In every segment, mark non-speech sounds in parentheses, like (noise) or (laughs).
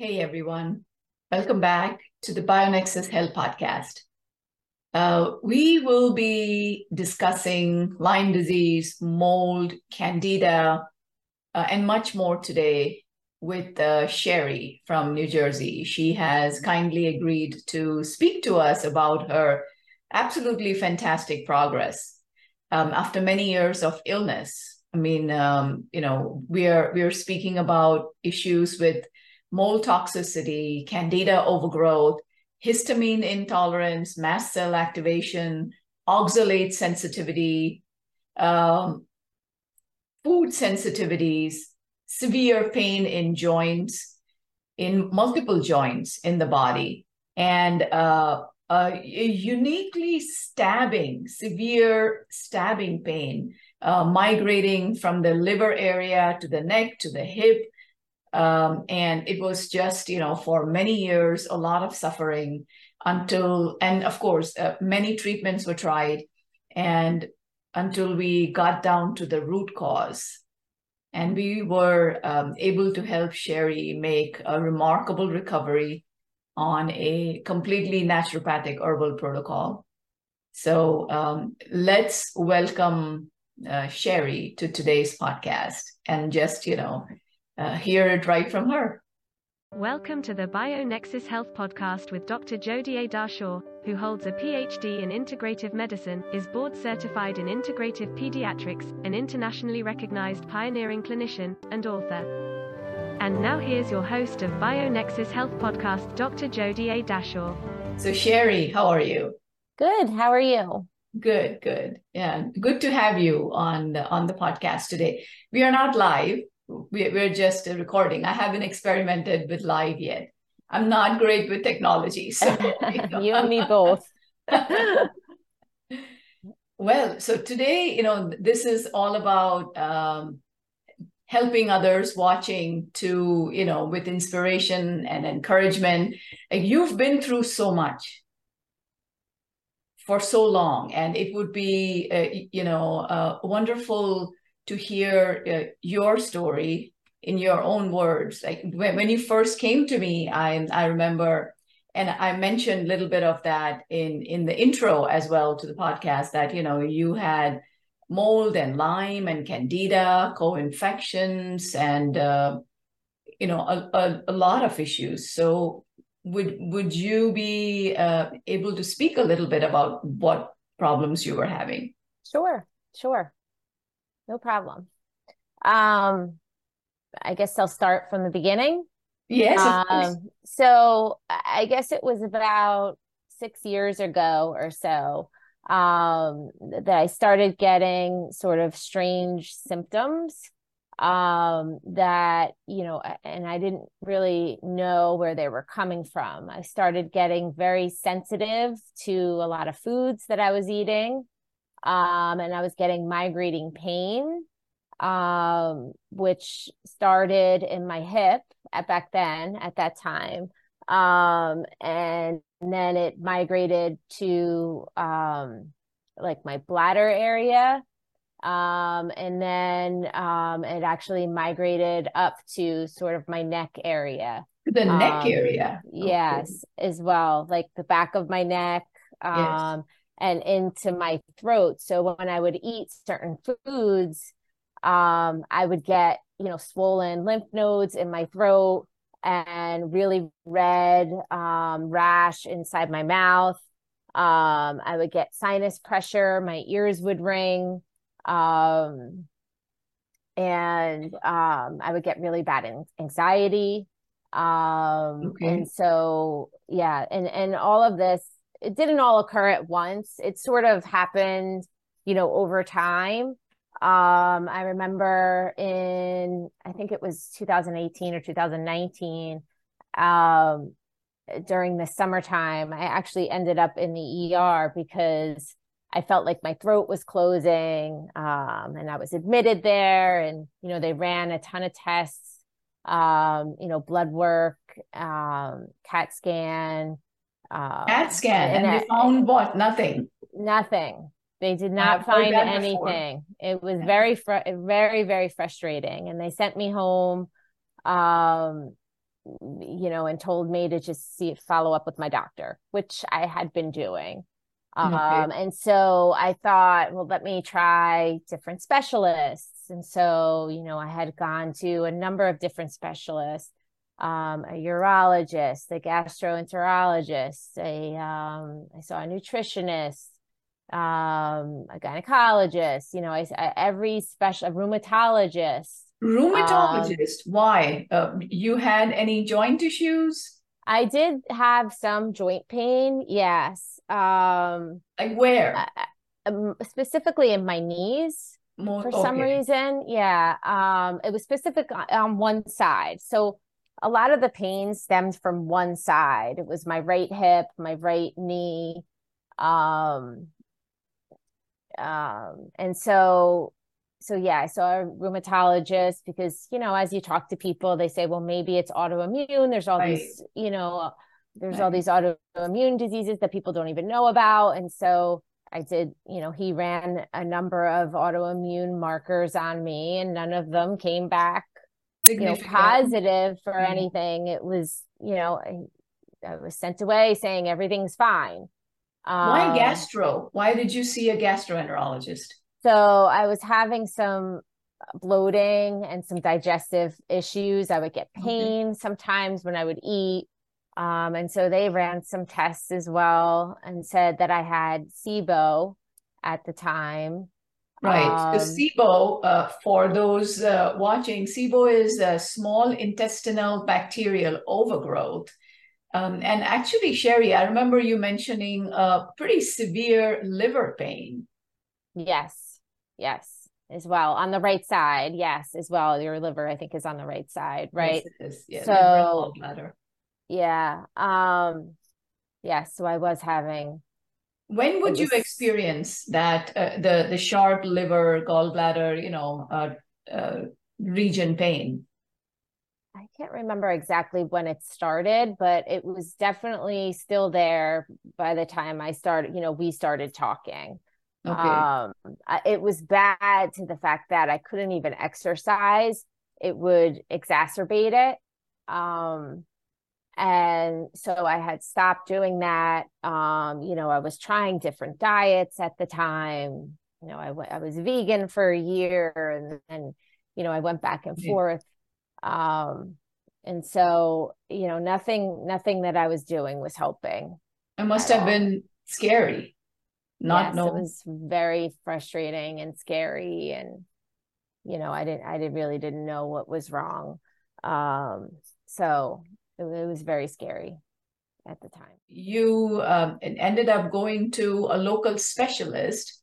Hey, everyone. Welcome back to the BioNexus Health Podcast. Uh, we will be discussing Lyme disease, mold, candida, uh, and much more today with uh, Sherry from New Jersey. She has kindly agreed to speak to us about her absolutely fantastic progress um, after many years of illness. I mean, um, you know, we are we are speaking about issues with mold toxicity, candida overgrowth, histamine intolerance, mast cell activation, oxalate sensitivity, um, food sensitivities, severe pain in joints, in multiple joints in the body, and uh, uniquely stabbing, severe stabbing pain, uh, migrating from the liver area to the neck to the hip um, and it was just, you know, for many years, a lot of suffering until, and of course, uh, many treatments were tried, and until we got down to the root cause. And we were um, able to help Sherry make a remarkable recovery on a completely naturopathic herbal protocol. So um, let's welcome uh, Sherry to today's podcast and just, you know, uh, hear it right from her. Welcome to the BioNexus Health Podcast with Dr. Jodie A. Dashore, who holds a PhD in integrative medicine, is board certified in integrative pediatrics, an internationally recognized pioneering clinician, and author. And now here's your host of BioNexus Health Podcast, Dr. Jodie A. Dashore. So, Sherry, how are you? Good. How are you? Good, good. Yeah, good to have you on the, on the podcast today. We are not live, we're just recording. I haven't experimented with live yet. I'm not great with technology. So (laughs) you, and me both. (laughs) well, so today, you know, this is all about um, helping others watching to, you know, with inspiration and encouragement. Like you've been through so much for so long, and it would be, uh, you know, uh, wonderful to hear uh, your story in your own words. Like when, when you first came to me, I I remember, and I mentioned a little bit of that in in the intro as well to the podcast. That you know you had mold and Lyme and Candida co-infections and uh, you know a, a, a, lot of issues. So would would you be uh, able to speak a little bit about what problems you were having? Sure, sure no problem. Um, I guess I'll start from the beginning. Yes. Um, so I guess it was about six years ago or so um, that I started getting sort of strange symptoms um, that, you know, and I didn't really know where they were coming from. I started getting very sensitive to a lot of foods that I was eating um, and I was getting migrating pain, um, which started in my hip at back then at that time. Um, and then it migrated to um, like my bladder area. Um, and then um, it actually migrated up to sort of my neck area. The neck um, area. Yes, okay. as well, like the back of my neck. Um, yes and into my throat. So when I would eat certain foods, um, I would get, you know, swollen lymph nodes in my throat and really red um, rash inside my mouth. Um, I would get sinus pressure, my ears would ring. Um, and um, I would get really bad anxiety. Um, okay. And so, yeah, and and all of this it didn't all occur at once. It sort of happened, you know, over time. Um, I remember in I think it was 2018 or 2019, um, during the summertime, I actually ended up in the ER because I felt like my throat was closing, um, and I was admitted there. And you know, they ran a ton of tests, um, you know, blood work, um, CAT scan, uh, CAT scan, and, and they found what? Nothing. Nothing. They did not find anything. Before. It was very, fr- very, very frustrating. And they sent me home, um, you know, and told me to just see follow up with my doctor, which I had been doing. Um, okay. and so I thought, well, let me try different specialists. And so, you know, I had gone to a number of different specialists, um, a urologist, a gastroenterologist, a um, I saw a nutritionist, um, a gynecologist, you know, I, I every special a rheumatologist. Rheumatologist, um, why? Uh, you had any joint issues? I did have some joint pain, yes. Um, like where? Uh, specifically in my knees. More, for okay. some reason, yeah. Um, it was specific on one side. So a lot of the pain stemmed from one side. It was my right hip, my right knee. Um, um, and so so yeah, I saw a rheumatologist because, you know, as you talk to people, they say, well, maybe it's autoimmune. There's all right. these, you know, there's right. all these autoimmune diseases that people don't even know about. And so I did, you know, he ran a number of autoimmune markers on me and none of them came back, you know, positive for mm-hmm. anything. It was, you know, I, I was sent away saying everything's fine. Um, Why gastro? Why did you see a gastroenterologist? So I was having some bloating and some digestive issues. I would get pain mm-hmm. sometimes when I would eat. Um, and so they ran some tests as well and said that I had SIBO at the time. Right. Um, so SIBO, uh, for those uh, watching, SIBO is a small intestinal bacterial overgrowth. Um, and actually, Sherry, I remember you mentioning a pretty severe liver pain. Yes, yes, as well on the right side. Yes, as well. Your liver, I think, is on the right side, right? Yes, yeah, so, yeah, um, yeah. So I was having. When would you experience that uh, the the sharp liver, gallbladder, you know, uh, uh, region pain? I can't remember exactly when it started, but it was definitely still there by the time I started, you know, we started talking. Okay. Um, it was bad to the fact that I couldn't even exercise. It would exacerbate it. Um, and so I had stopped doing that. Um, you know, I was trying different diets at the time. You know, I, w- I was vegan for a year and then, you know, I went back and forth um and so you know nothing nothing that i was doing was helping it must have all. been scary not yes, know it was very frustrating and scary and you know i didn't i didn't really didn't know what was wrong um so it, it was very scary at the time. You um, ended up going to a local specialist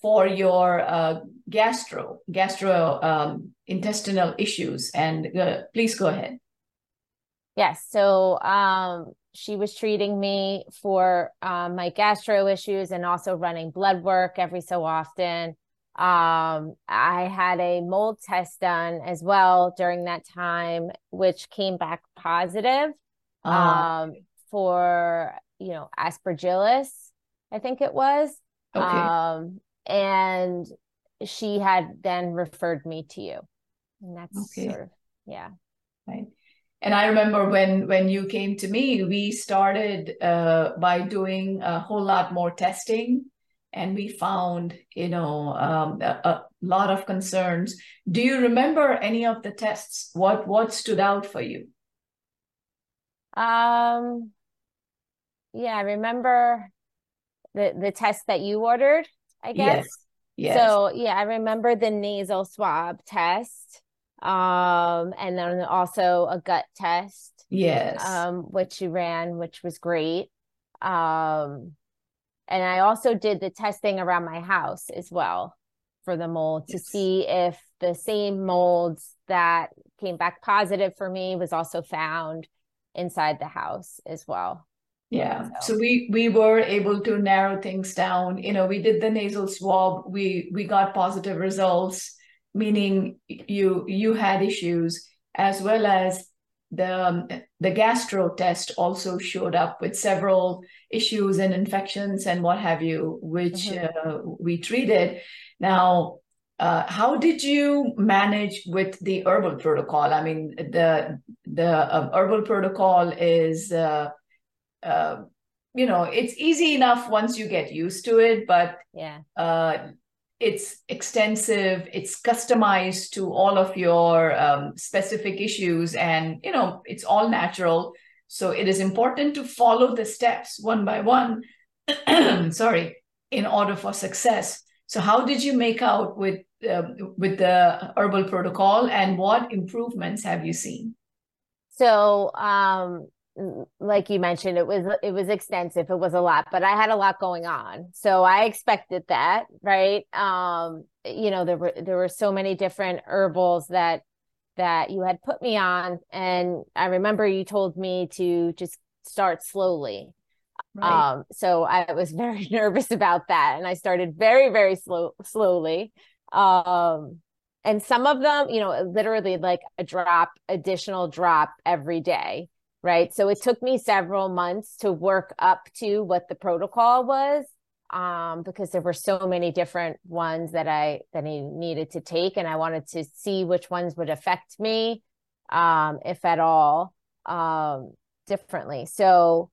for your uh, gastro gastro um, intestinal issues and uh, please go ahead. Yes so um, she was treating me for um, my gastro issues and also running blood work every so often um, i had a mold test done as well during that time which came back positive oh. um, for you know aspergillus i think it was okay. um and she had then referred me to you and that's okay. sort of yeah right and i remember when when you came to me we started uh, by doing a whole lot more testing and we found you know um, a, a, lot of concerns do you remember any of the tests what what stood out for you um yeah i remember the the test that you ordered I guess. Yes. Yes. So yeah, I remember the nasal swab test. Um, and then also a gut test. Yes. Um, which you ran, which was great. Um, and I also did the testing around my house as well for the mold yes. to see if the same molds that came back positive for me was also found inside the house as well. Yeah. So. so we we were able to narrow things down. You know, we did the nasal swab. We we got positive results, meaning you you had issues as well as the um, the gastro test also showed up with several issues and infections and what have you, which mm-hmm. uh, we treated. Now, uh, how did you manage with the herbal protocol? I mean, the the uh, herbal protocol is, uh, uh, you know, it's easy enough once you get used to it, but yeah, uh, it's extensive. It's customized to all of your um, specific issues, and you know, it's all natural. So it is important to follow the steps one by one. (clears throat) sorry, in order for success. So, how did you make out with uh, with the herbal protocol, and what improvements have you seen? So, um, like you mentioned, it was it was extensive. It was a lot, but I had a lot going on, so I expected that, right? Um, you know, there were there were so many different herbals that that you had put me on, and I remember you told me to just start slowly Right. Um, so I was (laughs) very nervous about that. And I started very, very slow, slowly. Um, and some of them, you know, literally like a drop, additional drop every day. Right. So it took me several months to work up to what the protocol was. Um, because there were so many different ones that I that I needed to take, and I wanted to see which ones would affect me, um, if at all, um, differently. So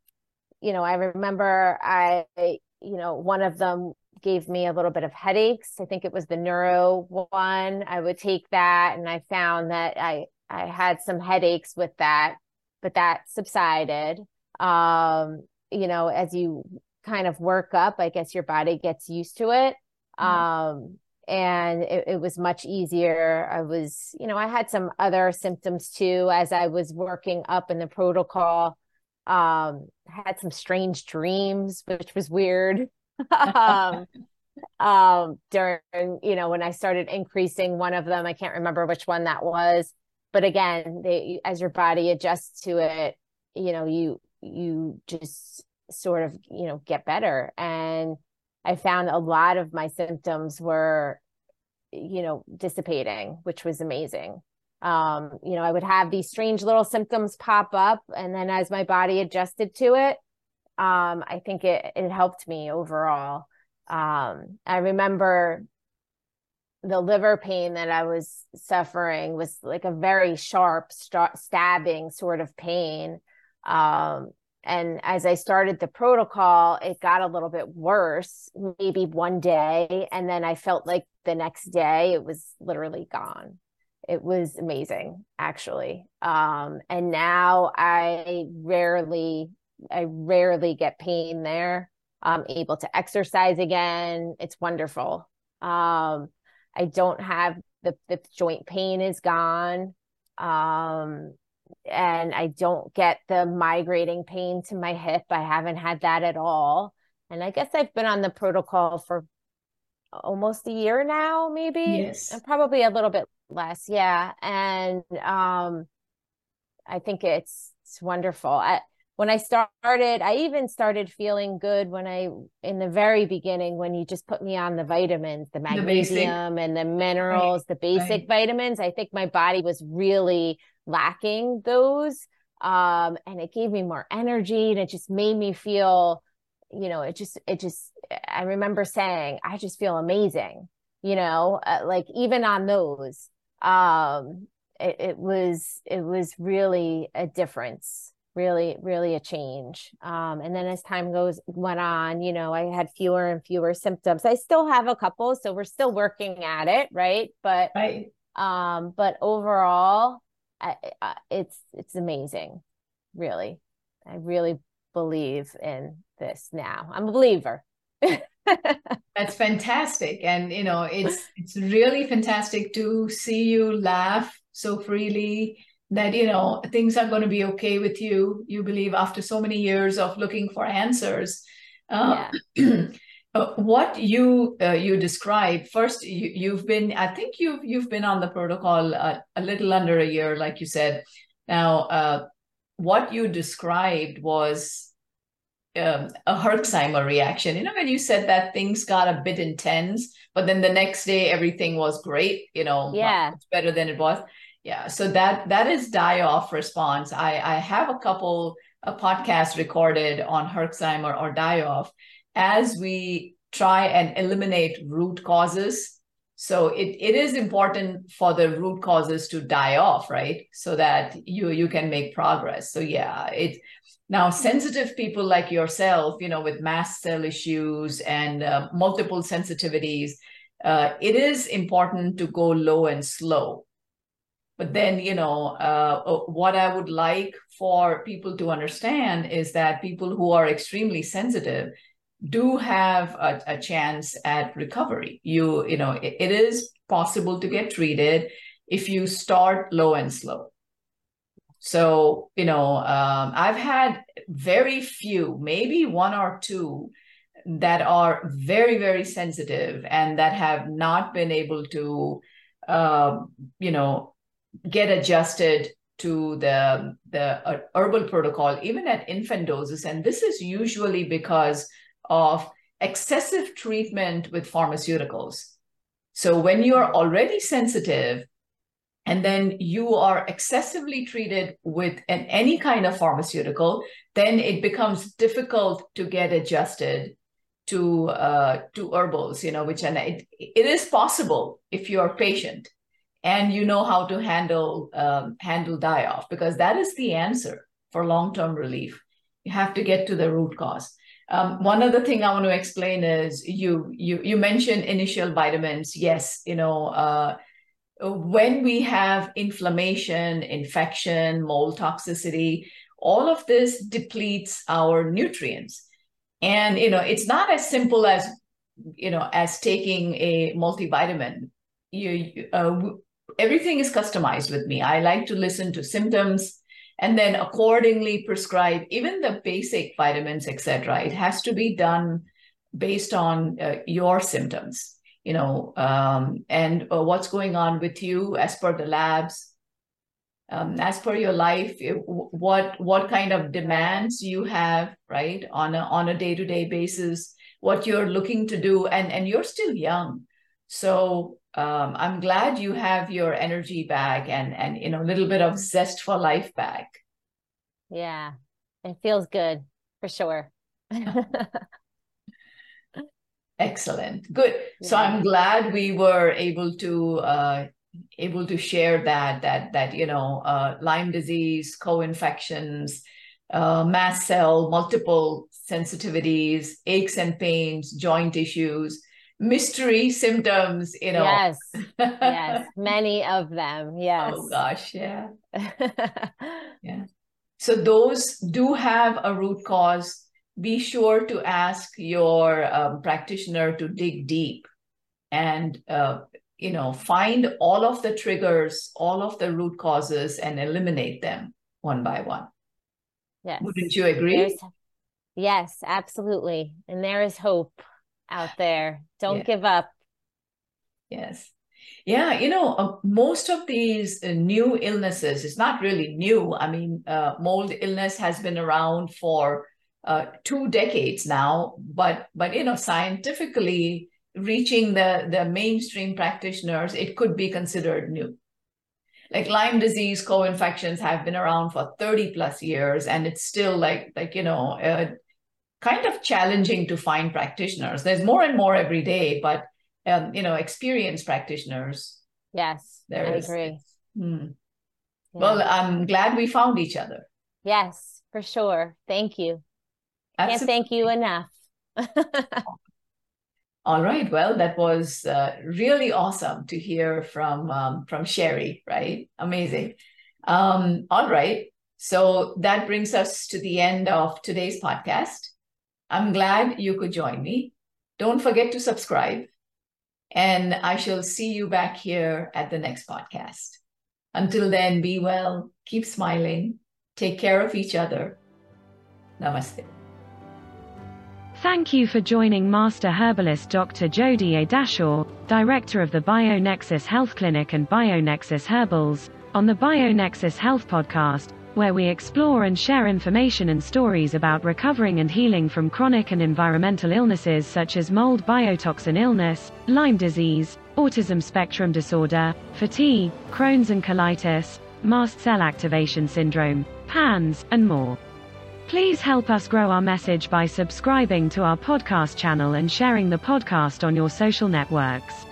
you know, I remember I, you know, one of them gave me a little bit of headaches. I think it was the neuro one. I would take that and I found that I I had some headaches with that, but that subsided. Um, you know, as you kind of work up, I guess your body gets used to it. Mm-hmm. Um, and it, it, was much easier. I was, you know, I had some other symptoms too as I was working up in the protocol um had some strange dreams which was weird (laughs) um um during you know when i started increasing one of them i can't remember which one that was but again they as your body adjusts to it you know you you just sort of you know get better and i found a lot of my symptoms were you know dissipating which was amazing um, you know, I would have these strange little symptoms pop up. And then as my body adjusted to it, um, I think it, it helped me overall. Um, I remember the liver pain that I was suffering was like a very sharp, st- stabbing sort of pain. Um, and as I started the protocol, it got a little bit worse, maybe one day. And then I felt like the next day it was literally gone it was amazing actually um and now i rarely i rarely get pain there i'm able to exercise again it's wonderful um i don't have the the joint pain is gone. Um and i don't get the migrating pain to my hip. I haven't had that at all. And i guess i've been on the protocol for almost a year now maybe yes. and probably a little bit less. Yeah. And um i think it's it's wonderful. I, when i started i even started feeling good when i in the very beginning when you just put me on the vitamins the magnesium the and the minerals right. the basic right. vitamins i think my body was really lacking those um and it gave me more energy and it just made me feel you know it just it just i remember saying i just feel amazing you know uh, like even on those um it, it was it was really a difference really really a change. Um and then as time goes went on you know i had fewer and fewer symptoms. I still have a couple so we're still working at it right? But right. um but overall I, I, it's it's amazing really. I really believe in this now. I'm a believer. (laughs) That's fantastic. And you know, it's it's really fantastic to see you laugh so freely that you know things are going to be okay with you. You believe after so many years of looking for answers. Uh, yeah. (clears throat) Uh, what you uh, you describe first you, you've been i think you've you've been on the protocol a little under a year like you said now uh, what you described was um, a Herxheimer reaction. You know, when you said that things got a bit intense, but then the next day everything was great. You know, yeah, it's better than it was. Yeah, so that that is die off response. I I have a couple a podcast recorded on Herxheimer or die off as we try and eliminate root causes So it, it is important for the root causes to die off, right? So that you you can make progress. So yeah, it now sensitive people like yourself, you know, with mast cell issues and uh, multiple sensitivities, uh, it is important to go low and slow. But then, you know, uh, uh what I would like for people to understand is that people who are extremely sensitive do have a, a chance at recovery. You, you know, it, it is possible to get treated if you start low and slow. So, you know, um, I've had very few, maybe one or two that are very, very sensitive and that have not been able to, uh, you know, get adjusted to the the uh, herbal protocol, even at infant doses. And this is usually because of excessive treatment with pharmaceuticals. So when you're already sensitive and then you are excessively treated with an, any kind of pharmaceutical, then it becomes difficult to get adjusted to uh, to herbals, you know, which and it, it is possible if you're patient and you know how to handle um, handle die off because that is the answer for long term relief. You have to get to the root cause. Um, one other thing I want to explain is you you you mentioned initial vitamins. Yes, you know uh, when we have inflammation, infection, mold toxicity, all of this depletes our nutrients, and you know it's not as simple as you know as taking a multivitamin. You uh, everything is customized with me. I like to listen to symptoms and then accordingly prescribe even the basic vitamins etc it has to be done based on uh, your symptoms you know um, and uh, what's going on with you as per the labs um, as per your life what what kind of demands you have right on a on a day-to-day basis what you're looking to do and and you're still young so um, I'm glad you have your energy back and and you know a little bit of zest for life back. Yeah, it feels good for sure. (laughs) Excellent, good. Yeah. So I'm glad we were able to uh, able to share that that that you know uh, Lyme disease, co-infections, uh, mast cell, multiple sensitivities, aches and pains, joint issues mystery symptoms, you know. Yes. Yes. (laughs) Many of them. Yes. Oh gosh, yeah. (laughs) yeah. So those do have a root cause. Be sure to ask your um, practitioner to dig deep and uh, you know find all of the triggers, all of the root causes, and eliminate them one by one. Yes. Wouldn't you agree? There's, yes, absolutely. And there is hope out there. Don't yeah. give up. Yes. Yeah, you know, uh, most of these uh, new illnesses, it's not really new. I mean, uh, mold illness has been around for uh, two decades now, but but you know, scientifically reaching the the mainstream practitioners, it could be considered new. Like Lyme disease co-infections have been around for 30 plus years, and it's still like like you know uh, kind of challenging to find practitioners. There's more and more every day, but um, you know, experienced practitioners. Yes, there I is. agree. Hmm. Yeah. Well, I'm glad we found each other. Yes, for sure. Thank you. Absolutely. Can't thank you enough. (laughs) All right. Well, that was uh, really awesome to hear from um, from Sherry. Right? Amazing. Um, all right. So that brings us to the end of today's podcast. I'm glad you could join me. Don't forget to subscribe, and I shall see you back here at the next podcast. Until then, be well, keep smiling, take care of each other. Namaste. Thank you for joining Master Herbalist Dr. Jodie A. Dashore, Director of the BioNexus Health Clinic and BioNexus Herbals, on the BioNexus Health Podcast where we explore and share information and stories about recovering and healing from chronic and environmental illnesses such as mold biotoxin illness, Lyme disease, autism spectrum disorder, fatigue, Crohn's and colitis, mast cell activation syndrome, PANS, and more. Please help us grow our message by subscribing to our podcast channel and sharing the podcast on your social networks.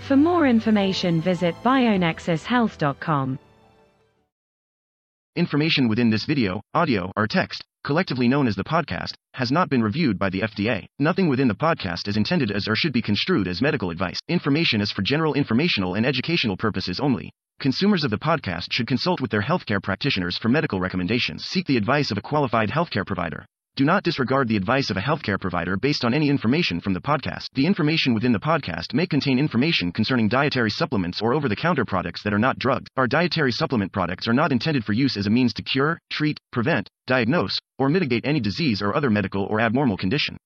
For more information visit bionexushealth.com. Information within this video, audio, or text, collectively known as the podcast, has not been reviewed by the FDA. Nothing within the podcast is intended as or should be construed as medical advice. Information is for general informational and educational purposes only. Consumers of the podcast should consult with their healthcare practitioners for medical recommendations. Seek the advice of a qualified healthcare provider. Do not disregard the advice of a healthcare provider based on any information from the podcast. The information within the podcast may contain information concerning dietary supplements or over the counter products that are not drugged. Our dietary supplement products are not intended for use as a means to cure, treat, prevent, diagnose, or mitigate any disease or other medical or abnormal condition.